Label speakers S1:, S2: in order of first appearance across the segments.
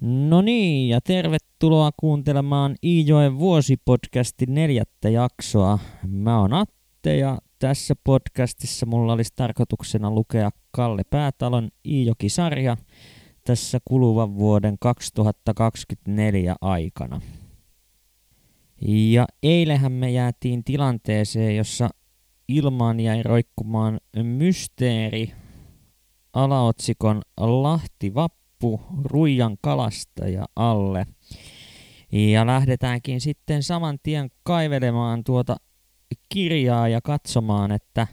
S1: No niin, ja tervetuloa kuuntelemaan Iijoen vuosipodcastin neljättä jaksoa. Mä oon Atte ja tässä podcastissa mulla olisi tarkoituksena lukea Kalle Päätalon Iijoki-sarja tässä kuluvan vuoden 2024 aikana. Ja eilähän me jäätiin tilanteeseen, jossa ilmaan jäi roikkumaan mysteeri alaotsikon Lahti Vappu lippu Ruijan kalastaja alle. Ja lähdetäänkin sitten saman tien kaivelemaan tuota kirjaa ja katsomaan, että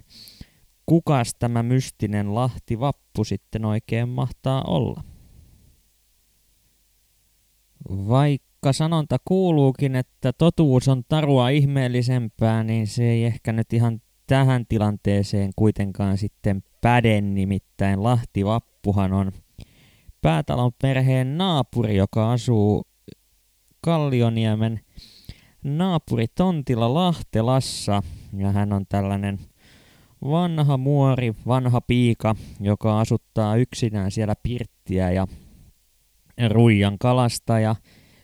S1: kukas tämä mystinen Lahti Vappu sitten oikein mahtaa olla. Vaikka sanonta kuuluukin, että totuus on tarua ihmeellisempää, niin se ei ehkä nyt ihan tähän tilanteeseen kuitenkaan sitten päde, nimittäin Lahti Vappuhan on – Päätalon perheen naapuri, joka asuu Kallioniemen naapuritontilla Lahtelassa. Ja hän on tällainen vanha muori, vanha piika, joka asuttaa yksinään siellä pirttiä ja ruijan kalasta. Ja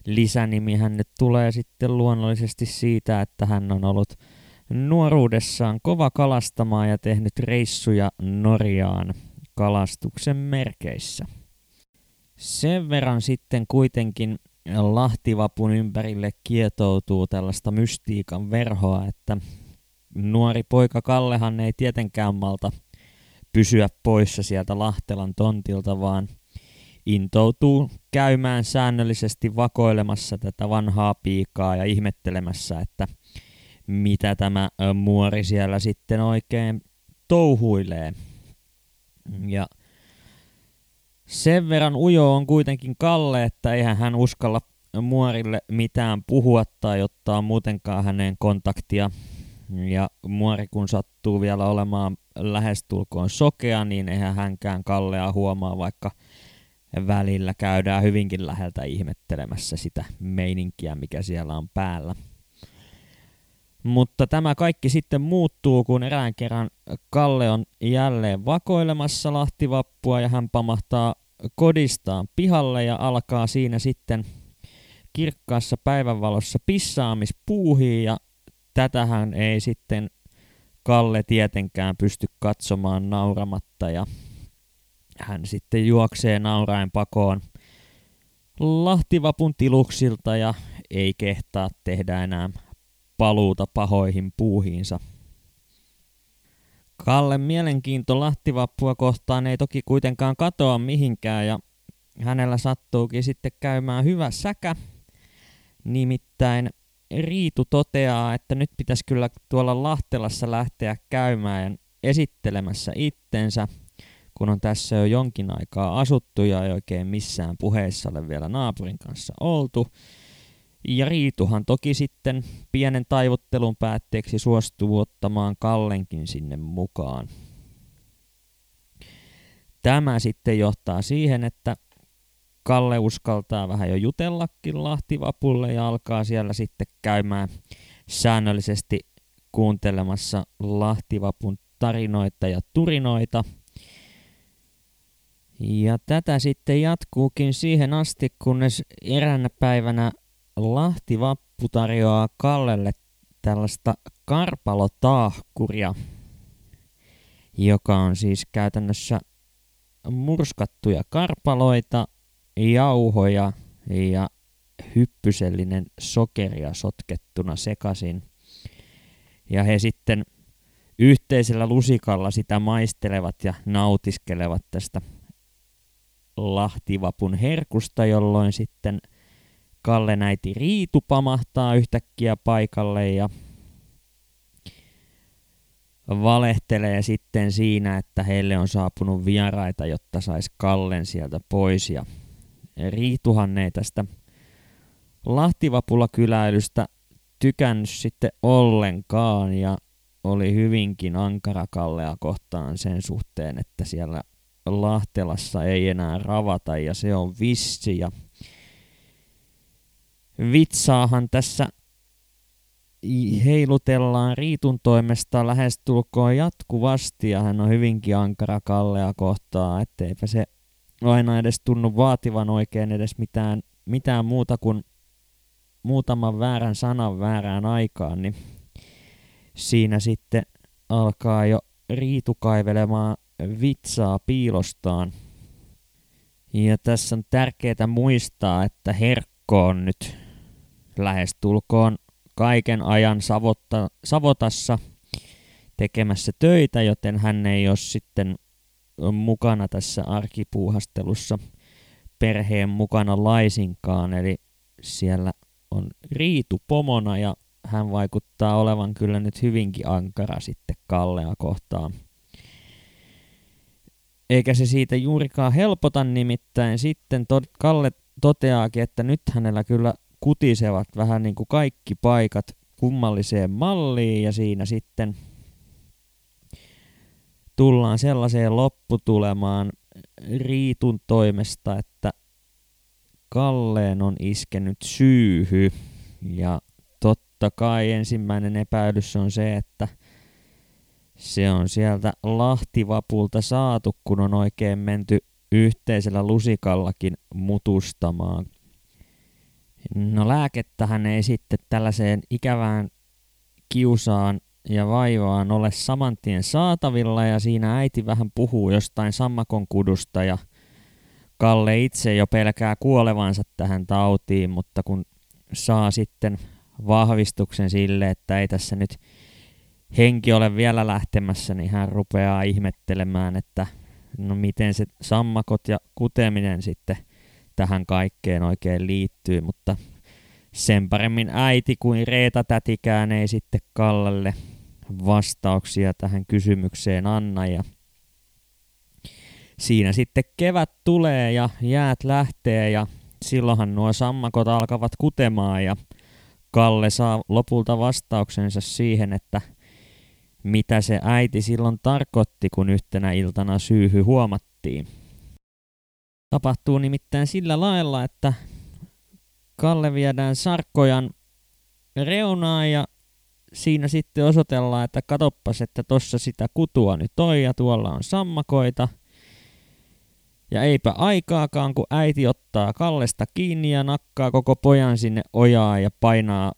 S1: lisänimi hän nyt tulee sitten luonnollisesti siitä, että hän on ollut nuoruudessaan kova kalastamaan ja tehnyt reissuja Norjaan kalastuksen merkeissä. Sen verran sitten kuitenkin Lahtivapun ympärille kietoutuu tällaista mystiikan verhoa, että nuori poika Kallehan ei tietenkään malta pysyä poissa sieltä Lahtelan tontilta, vaan intoutuu käymään säännöllisesti vakoilemassa tätä vanhaa piikaa ja ihmettelemässä, että mitä tämä muori siellä sitten oikein touhuilee. Ja sen verran ujo on kuitenkin Kalle, että eihän hän uskalla muorille mitään puhua tai ottaa muutenkaan häneen kontaktia. Ja muori kun sattuu vielä olemaan lähestulkoon sokea, niin eihän hänkään Kallea huomaa, vaikka välillä käydään hyvinkin läheltä ihmettelemässä sitä meininkiä, mikä siellä on päällä. Mutta tämä kaikki sitten muuttuu, kun erään kerran Kalle on jälleen vakoilemassa Lahtivappua ja hän pamahtaa kodistaan pihalle ja alkaa siinä sitten kirkkaassa päivänvalossa pissaamispuuhiin ja tätähän ei sitten Kalle tietenkään pysty katsomaan nauramatta ja hän sitten juoksee nauraen pakoon Lahtivapun tiluksilta ja ei kehtaa tehdä enää paluuta pahoihin puuhiinsa. Kalle mielenkiinto Lahtivappua kohtaan ei toki kuitenkaan katoa mihinkään ja hänellä sattuukin sitten käymään hyvä säkä. Nimittäin Riitu toteaa, että nyt pitäisi kyllä tuolla Lahtelassa lähteä käymään ja esittelemässä itsensä, kun on tässä jo jonkin aikaa asuttu ja ei oikein missään puheessa ole vielä naapurin kanssa oltu. Ja Riituhan toki sitten pienen taivottelun päätteeksi suostuu ottamaan Kallenkin sinne mukaan. Tämä sitten johtaa siihen, että Kalle uskaltaa vähän jo jutellakin Lahtivapulle ja alkaa siellä sitten käymään säännöllisesti kuuntelemassa Lahtivapun tarinoita ja turinoita. Ja tätä sitten jatkuukin siihen asti, kunnes eräänä päivänä Lahti Vappu tarjoaa Kallelle tällaista karpalotaahkuria, joka on siis käytännössä murskattuja karpaloita, jauhoja ja hyppysellinen sokeria sotkettuna sekasin. Ja he sitten yhteisellä lusikalla sitä maistelevat ja nautiskelevat tästä lahtivapun herkusta, jolloin sitten – Kalle näiti Riitu pamahtaa yhtäkkiä paikalle ja valehtelee sitten siinä, että heille on saapunut vieraita, jotta sais Kallen sieltä pois. Ja Riituhan ei tästä Lahtivapulla kyläilystä tykännyt sitten ollenkaan ja oli hyvinkin ankara Kallea kohtaan sen suhteen, että siellä Lahtelassa ei enää ravata ja se on vissi ja vitsaahan tässä heilutellaan Riitun toimesta lähestulkoon jatkuvasti ja hän on hyvinkin ankara Kallea kohtaa, etteipä se aina edes tunnu vaativan oikein edes mitään, mitään muuta kuin muutaman väärän sanan väärään aikaan, niin siinä sitten alkaa jo Riitu kaivelemaan vitsaa piilostaan. Ja tässä on tärkeää muistaa, että Herkko on nyt lähestulkoon kaiken ajan savotta, savotassa tekemässä töitä, joten hän ei ole sitten mukana tässä arkipuuhastelussa perheen mukana laisinkaan. Eli siellä on Riitu pomona ja hän vaikuttaa olevan kyllä nyt hyvinkin ankara sitten Kallea kohtaan. Eikä se siitä juurikaan helpota nimittäin sitten Kalle toteaakin, että nyt hänellä kyllä kutisevat vähän niin kuin kaikki paikat kummalliseen malliin ja siinä sitten tullaan sellaiseen lopputulemaan Riitun toimesta, että Kalleen on iskenyt syyhy ja totta kai ensimmäinen epäilys on se, että se on sieltä Lahtivapulta saatu, kun on oikein menty yhteisellä lusikallakin mutustamaan. No lääkettähän ei sitten tällaiseen ikävään kiusaan ja vaivaan ole samantien saatavilla ja siinä äiti vähän puhuu jostain sammakon kudusta ja Kalle itse jo pelkää kuolevansa tähän tautiin, mutta kun saa sitten vahvistuksen sille, että ei tässä nyt henki ole vielä lähtemässä, niin hän rupeaa ihmettelemään, että no miten se sammakot ja kuteminen sitten tähän kaikkeen oikein liittyy, mutta sen paremmin äiti kuin Reeta tätikään ei sitten Kallelle vastauksia tähän kysymykseen anna ja siinä sitten kevät tulee ja jäät lähtee ja silloinhan nuo sammakot alkavat kutemaan ja Kalle saa lopulta vastauksensa siihen, että mitä se äiti silloin tarkoitti, kun yhtenä iltana syyhy huomattiin. Tapahtuu nimittäin sillä lailla, että Kalle viedään sarkkojan reunaan ja siinä sitten osoitellaan, että katoppas, että tossa sitä kutua nyt on ja tuolla on sammakoita. Ja eipä aikaakaan, kun äiti ottaa Kallesta kiinni ja nakkaa koko pojan sinne ojaa ja painaa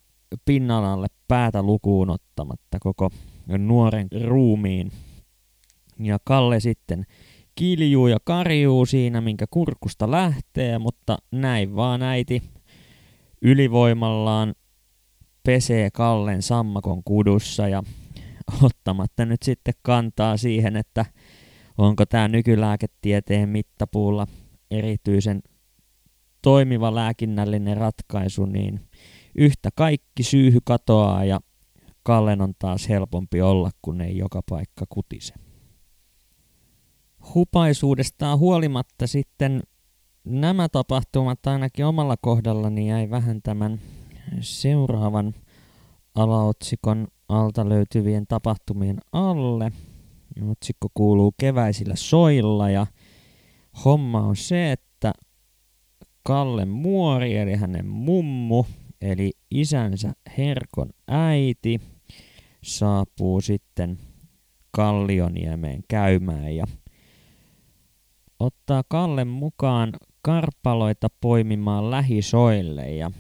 S1: pinnanalle päätä lukuun ottamatta koko nuoren ruumiin. Ja Kalle sitten kiljuu ja karjuu siinä, minkä kurkusta lähtee, mutta näin vaan äiti ylivoimallaan pesee Kallen sammakon kudussa ja ottamatta nyt sitten kantaa siihen, että onko tämä nykylääketieteen mittapuulla erityisen toimiva lääkinnällinen ratkaisu, niin yhtä kaikki syyhy katoaa ja Kallen on taas helpompi olla, kun ei joka paikka kutise. Hupaisuudestaan huolimatta sitten nämä tapahtumat ainakin omalla kohdallani jäi vähän tämän seuraavan alaotsikon alta löytyvien tapahtumien alle. Otsikko kuuluu keväisillä soilla ja homma on se, että Kalle Muori eli hänen mummu eli isänsä Herkon äiti saapuu sitten Kallioniemeen käymään ja ottaa Kallen mukaan karpaloita poimimaan lähisoille ja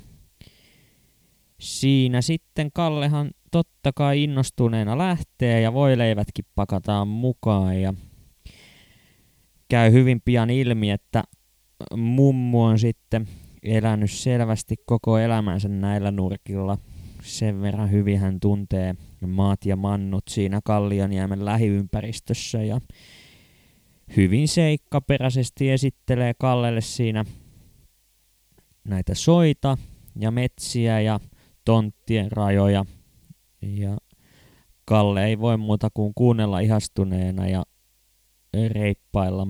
S1: siinä sitten Kallehan totta kai innostuneena lähtee ja voileivätkin pakataan mukaan ja käy hyvin pian ilmi, että mummu on sitten elänyt selvästi koko elämänsä näillä nurkilla. Sen verran hyvin hän tuntee maat ja mannut siinä Kallioniemen lähiympäristössä ja hyvin seikkaperäisesti esittelee Kallelle siinä näitä soita ja metsiä ja tonttien rajoja. Ja Kalle ei voi muuta kuin kuunnella ihastuneena ja reippailla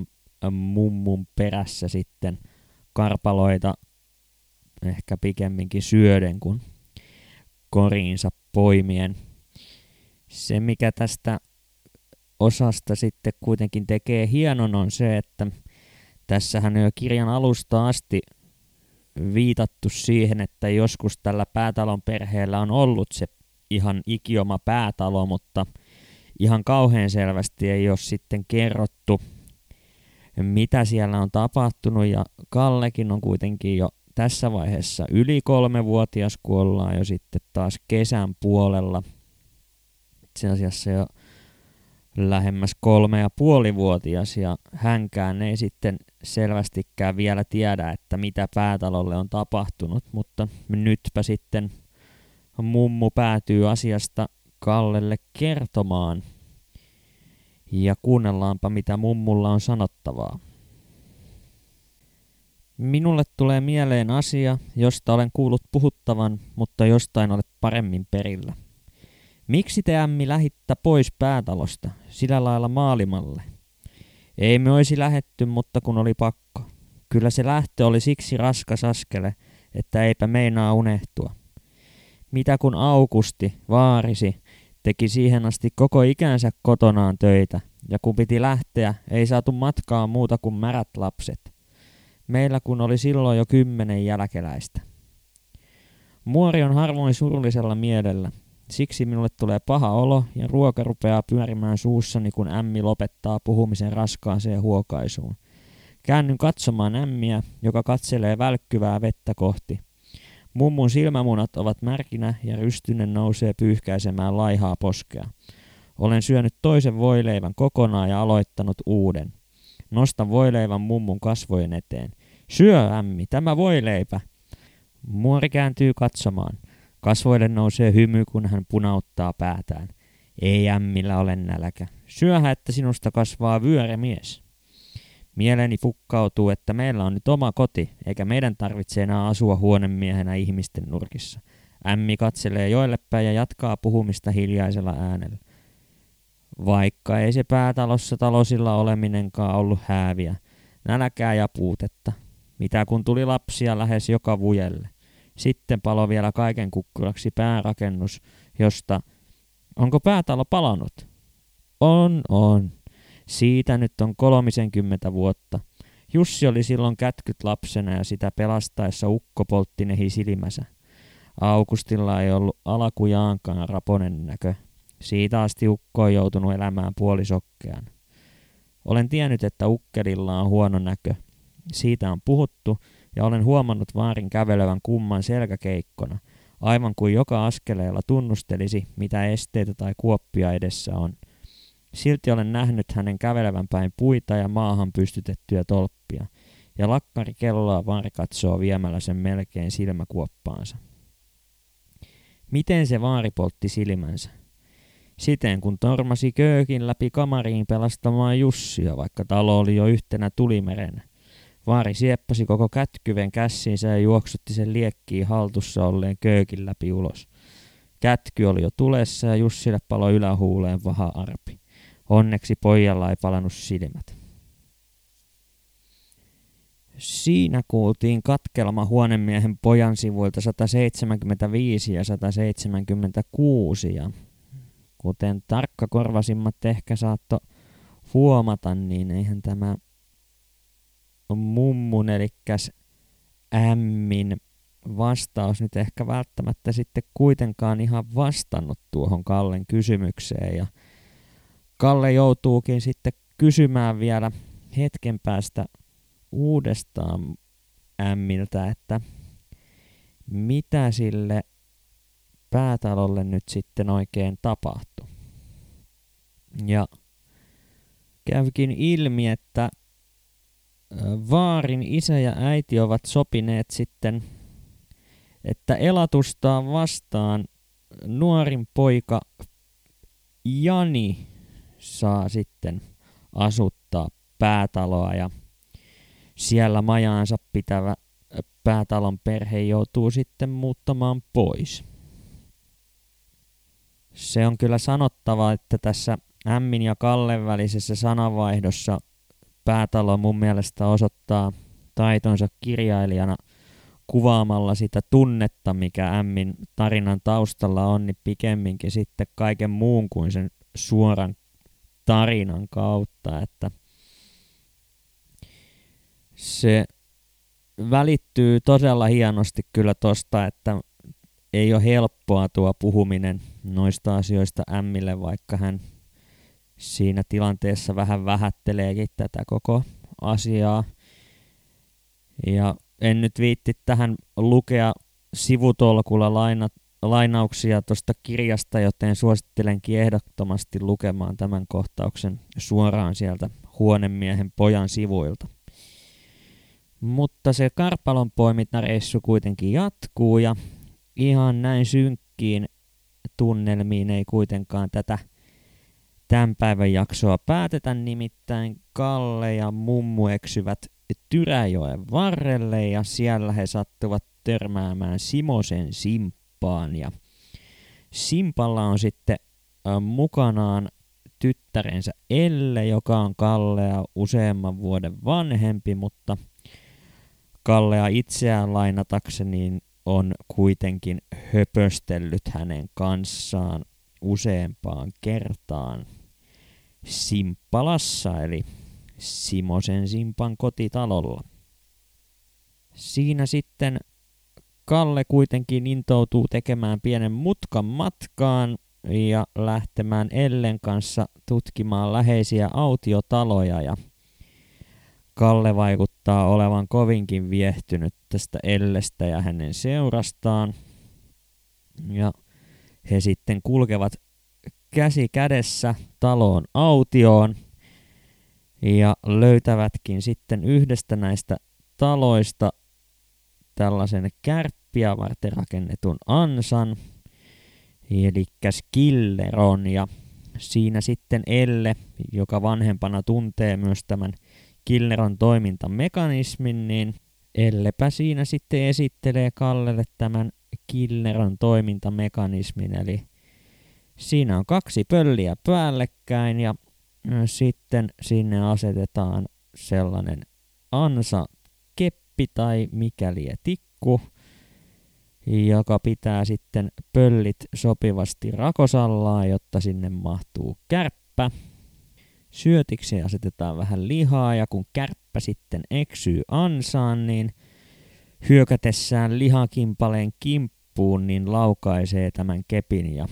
S1: mummun perässä sitten karpaloita ehkä pikemminkin syöden kuin koriinsa poimien. Se, mikä tästä osasta sitten kuitenkin tekee hienon on se, että tässähän on jo kirjan alusta asti viitattu siihen, että joskus tällä päätalon perheellä on ollut se ihan ikioma päätalo, mutta ihan kauhean selvästi ei ole sitten kerrottu mitä siellä on tapahtunut ja Kallekin on kuitenkin jo tässä vaiheessa yli kolmevuotias, kun ollaan jo sitten taas kesän puolella. Itse asiassa jo lähemmäs kolme ja puolivuotias ja hänkään ei sitten selvästikään vielä tiedä, että mitä päätalolle on tapahtunut, mutta nytpä sitten mummu päätyy asiasta Kallelle kertomaan ja kuunnellaanpa mitä mummulla on sanottavaa. Minulle tulee mieleen asia, josta olen kuullut puhuttavan, mutta jostain olet paremmin perillä. Miksi te ämmi lähitta pois päätalosta, sillä lailla maalimalle? Ei me olisi lähetty, mutta kun oli pakko. Kyllä se lähtö oli siksi raskas askele, että eipä meinaa unehtua. Mitä kun Aukusti, vaarisi, teki siihen asti koko ikänsä kotonaan töitä, ja kun piti lähteä, ei saatu matkaa muuta kuin märät lapset. Meillä kun oli silloin jo kymmenen jälkeläistä. Muori on harvoin surullisella mielellä, Siksi minulle tulee paha olo ja ruoka rupeaa pyörimään suussani, kun ämmi lopettaa puhumisen raskaaseen huokaisuun. Käännyn katsomaan ämmiä, joka katselee välkkyvää vettä kohti. Mummun silmämunat ovat märkinä ja rystynen nousee pyyhkäisemään laihaa poskea. Olen syönyt toisen voileivän kokonaan ja aloittanut uuden. Nostan voileivän mummun kasvojen eteen. Syö, ämmi, tämä voileipä. Muori kääntyy katsomaan. Kasvoille nousee hymy, kun hän punauttaa päätään. Ei ämmillä ole nälkä. Syöhä, että sinusta kasvaa vyöremies. Mieleni fukkautuu, että meillä on nyt oma koti, eikä meidän tarvitse enää asua huonemiehenä ihmisten nurkissa. Ämmi katselee joille päin ja jatkaa puhumista hiljaisella äänellä. Vaikka ei se päätalossa talosilla oleminenkaan ollut hääviä, nälkää ja puutetta. Mitä kun tuli lapsia lähes joka vujelle. Sitten palo vielä kaiken kukkuraksi päärakennus, josta... Onko päätalo palannut? On, on. Siitä nyt on kolmisenkymmentä vuotta. Jussi oli silloin kätkyt lapsena ja sitä pelastaessa ukko poltti nehi silmänsä. Augustilla ei ollut alakujaankaan raponen näkö. Siitä asti ukko on joutunut elämään puolisokkean. Olen tiennyt, että ukkelilla on huono näkö. Siitä on puhuttu, ja olen huomannut vaarin kävelevän kumman selkäkeikkona, aivan kuin joka askeleella tunnustelisi, mitä esteitä tai kuoppia edessä on. Silti olen nähnyt hänen kävelevän päin puita ja maahan pystytettyjä tolppia, ja lakkari kelloa vaari katsoo viemällä sen melkein silmäkuoppaansa. Miten se vaari poltti silmänsä? Siten kun tormasi köökin läpi kamariin pelastamaan Jussia, vaikka talo oli jo yhtenä tulimerenä. Vaari sieppasi koko kätkyven kässiinsä ja juoksutti sen liekkiin haltussa olleen köökin läpi ulos. Kätky oli jo tulessa ja Jussille palo ylähuuleen vaha arpi. Onneksi pojalla ei palannut silmät. Siinä kuultiin katkelma huonemiehen pojan sivuilta 175 ja 176 ja kuten tarkkakorvasimmat ehkä saatto huomata, niin eihän tämä mummun, eli ämmin vastaus nyt ehkä välttämättä sitten kuitenkaan ihan vastannut tuohon Kallen kysymykseen. Ja Kalle joutuukin sitten kysymään vielä hetken päästä uudestaan ämmiltä, että mitä sille päätalolle nyt sitten oikein tapahtui. Ja kävikin ilmi, että Vaarin isä ja äiti ovat sopineet sitten, että elatustaan vastaan nuorin poika Jani saa sitten asuttaa päätaloa ja siellä majaansa pitävä päätalon perhe joutuu sitten muuttamaan pois. Se on kyllä sanottava, että tässä Ämmin ja Kallen välisessä sananvaihdossa Päätalo mun mielestä osoittaa taitonsa kirjailijana kuvaamalla sitä tunnetta, mikä Ämmin tarinan taustalla on, niin pikemminkin sitten kaiken muun kuin sen suoran tarinan kautta, että se välittyy todella hienosti kyllä tosta, että ei ole helppoa tuo puhuminen noista asioista Ämmille, vaikka hän siinä tilanteessa vähän vähätteleekin tätä koko asiaa. Ja en nyt viitti tähän lukea sivutolkulla lainat, lainauksia tuosta kirjasta, joten suosittelenkin ehdottomasti lukemaan tämän kohtauksen suoraan sieltä huonemiehen pojan sivuilta. Mutta se karpalon poimintareissu kuitenkin jatkuu ja ihan näin synkkiin tunnelmiin ei kuitenkaan tätä tämän päivän jaksoa päätetä, nimittäin Kalle ja mummu eksyvät Tyräjoen varrelle ja siellä he sattuvat törmäämään Simosen Simppaan. Ja Simpalla on sitten mukanaan tyttärensä Elle, joka on Kallea useamman vuoden vanhempi, mutta Kallea itseään lainatakseni on kuitenkin höpöstellyt hänen kanssaan useampaan kertaan Simppalassa, eli Simosen Simpan kotitalolla. Siinä sitten Kalle kuitenkin intoutuu tekemään pienen mutkan matkaan ja lähtemään Ellen kanssa tutkimaan läheisiä autiotaloja ja Kalle vaikuttaa olevan kovinkin viehtynyt tästä Ellestä ja hänen seurastaan. Ja he sitten kulkevat käsi kädessä taloon autioon ja löytävätkin sitten yhdestä näistä taloista tällaisen kärppiä varten rakennetun ansan, eli Killeron, ja siinä sitten Elle, joka vanhempana tuntee myös tämän Killeron toimintamekanismin, niin Ellepä siinä sitten esittelee Kallelle tämän Killeron toimintamekanismin, eli siinä on kaksi pölliä päällekkäin ja sitten sinne asetetaan sellainen ansa keppi tai mikäli tikku, joka pitää sitten pöllit sopivasti rakosallaan, jotta sinne mahtuu kärppä. Syötiksi asetetaan vähän lihaa ja kun kärppä sitten eksyy ansaan, niin hyökätessään lihakimpaleen kimppuun, niin laukaisee tämän kepin ja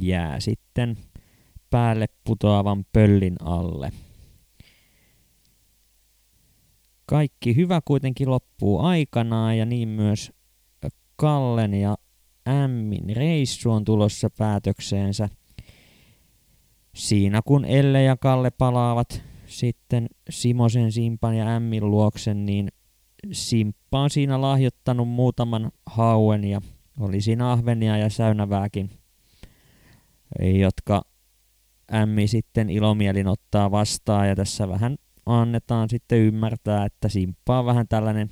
S1: jää sitten päälle putoavan pöllin alle. Kaikki hyvä kuitenkin loppuu aikanaan ja niin myös Kallen ja Ämmin reissu on tulossa päätökseensä. Siinä kun Elle ja Kalle palaavat sitten Simosen, Simpan ja Ämmin luoksen, niin Simppa on siinä lahjoittanut muutaman hauen ja oli siinä ahvenia ja säynävääkin, jotka ämmi sitten ilomielin ottaa vastaan ja tässä vähän annetaan sitten ymmärtää, että Simppa on vähän tällainen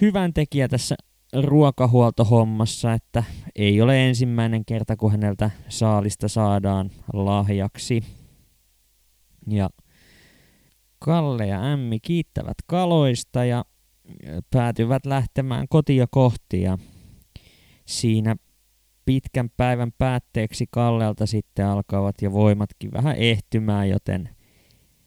S1: hyvän tekijä tässä ruokahuoltohommassa, että ei ole ensimmäinen kerta, kun häneltä saalista saadaan lahjaksi. Ja Kalle ja Ämmi kiittävät kaloista ja päätyvät lähtemään kotia kohti ja siinä pitkän päivän päätteeksi Kallelta sitten alkavat jo voimatkin vähän ehtymään, joten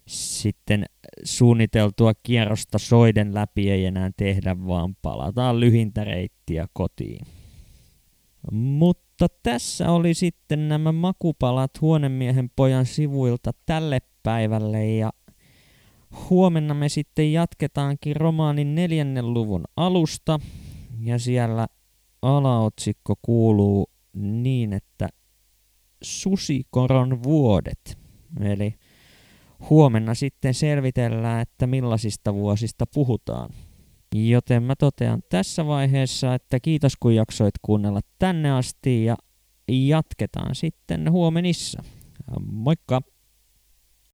S1: sitten suunniteltua kierrosta soiden läpi ei enää tehdä, vaan palataan lyhintä reittiä kotiin. Mutta tässä oli sitten nämä makupalat huonemiehen pojan sivuilta tälle päivälle ja huomenna me sitten jatketaankin romaanin neljännen luvun alusta ja siellä alaotsikko kuuluu niin, että susikoron vuodet. Eli huomenna sitten selvitellään, että millaisista vuosista puhutaan. Joten mä totean tässä vaiheessa, että kiitos kun jaksoit kuunnella tänne asti ja jatketaan sitten huomenissa. Moikka!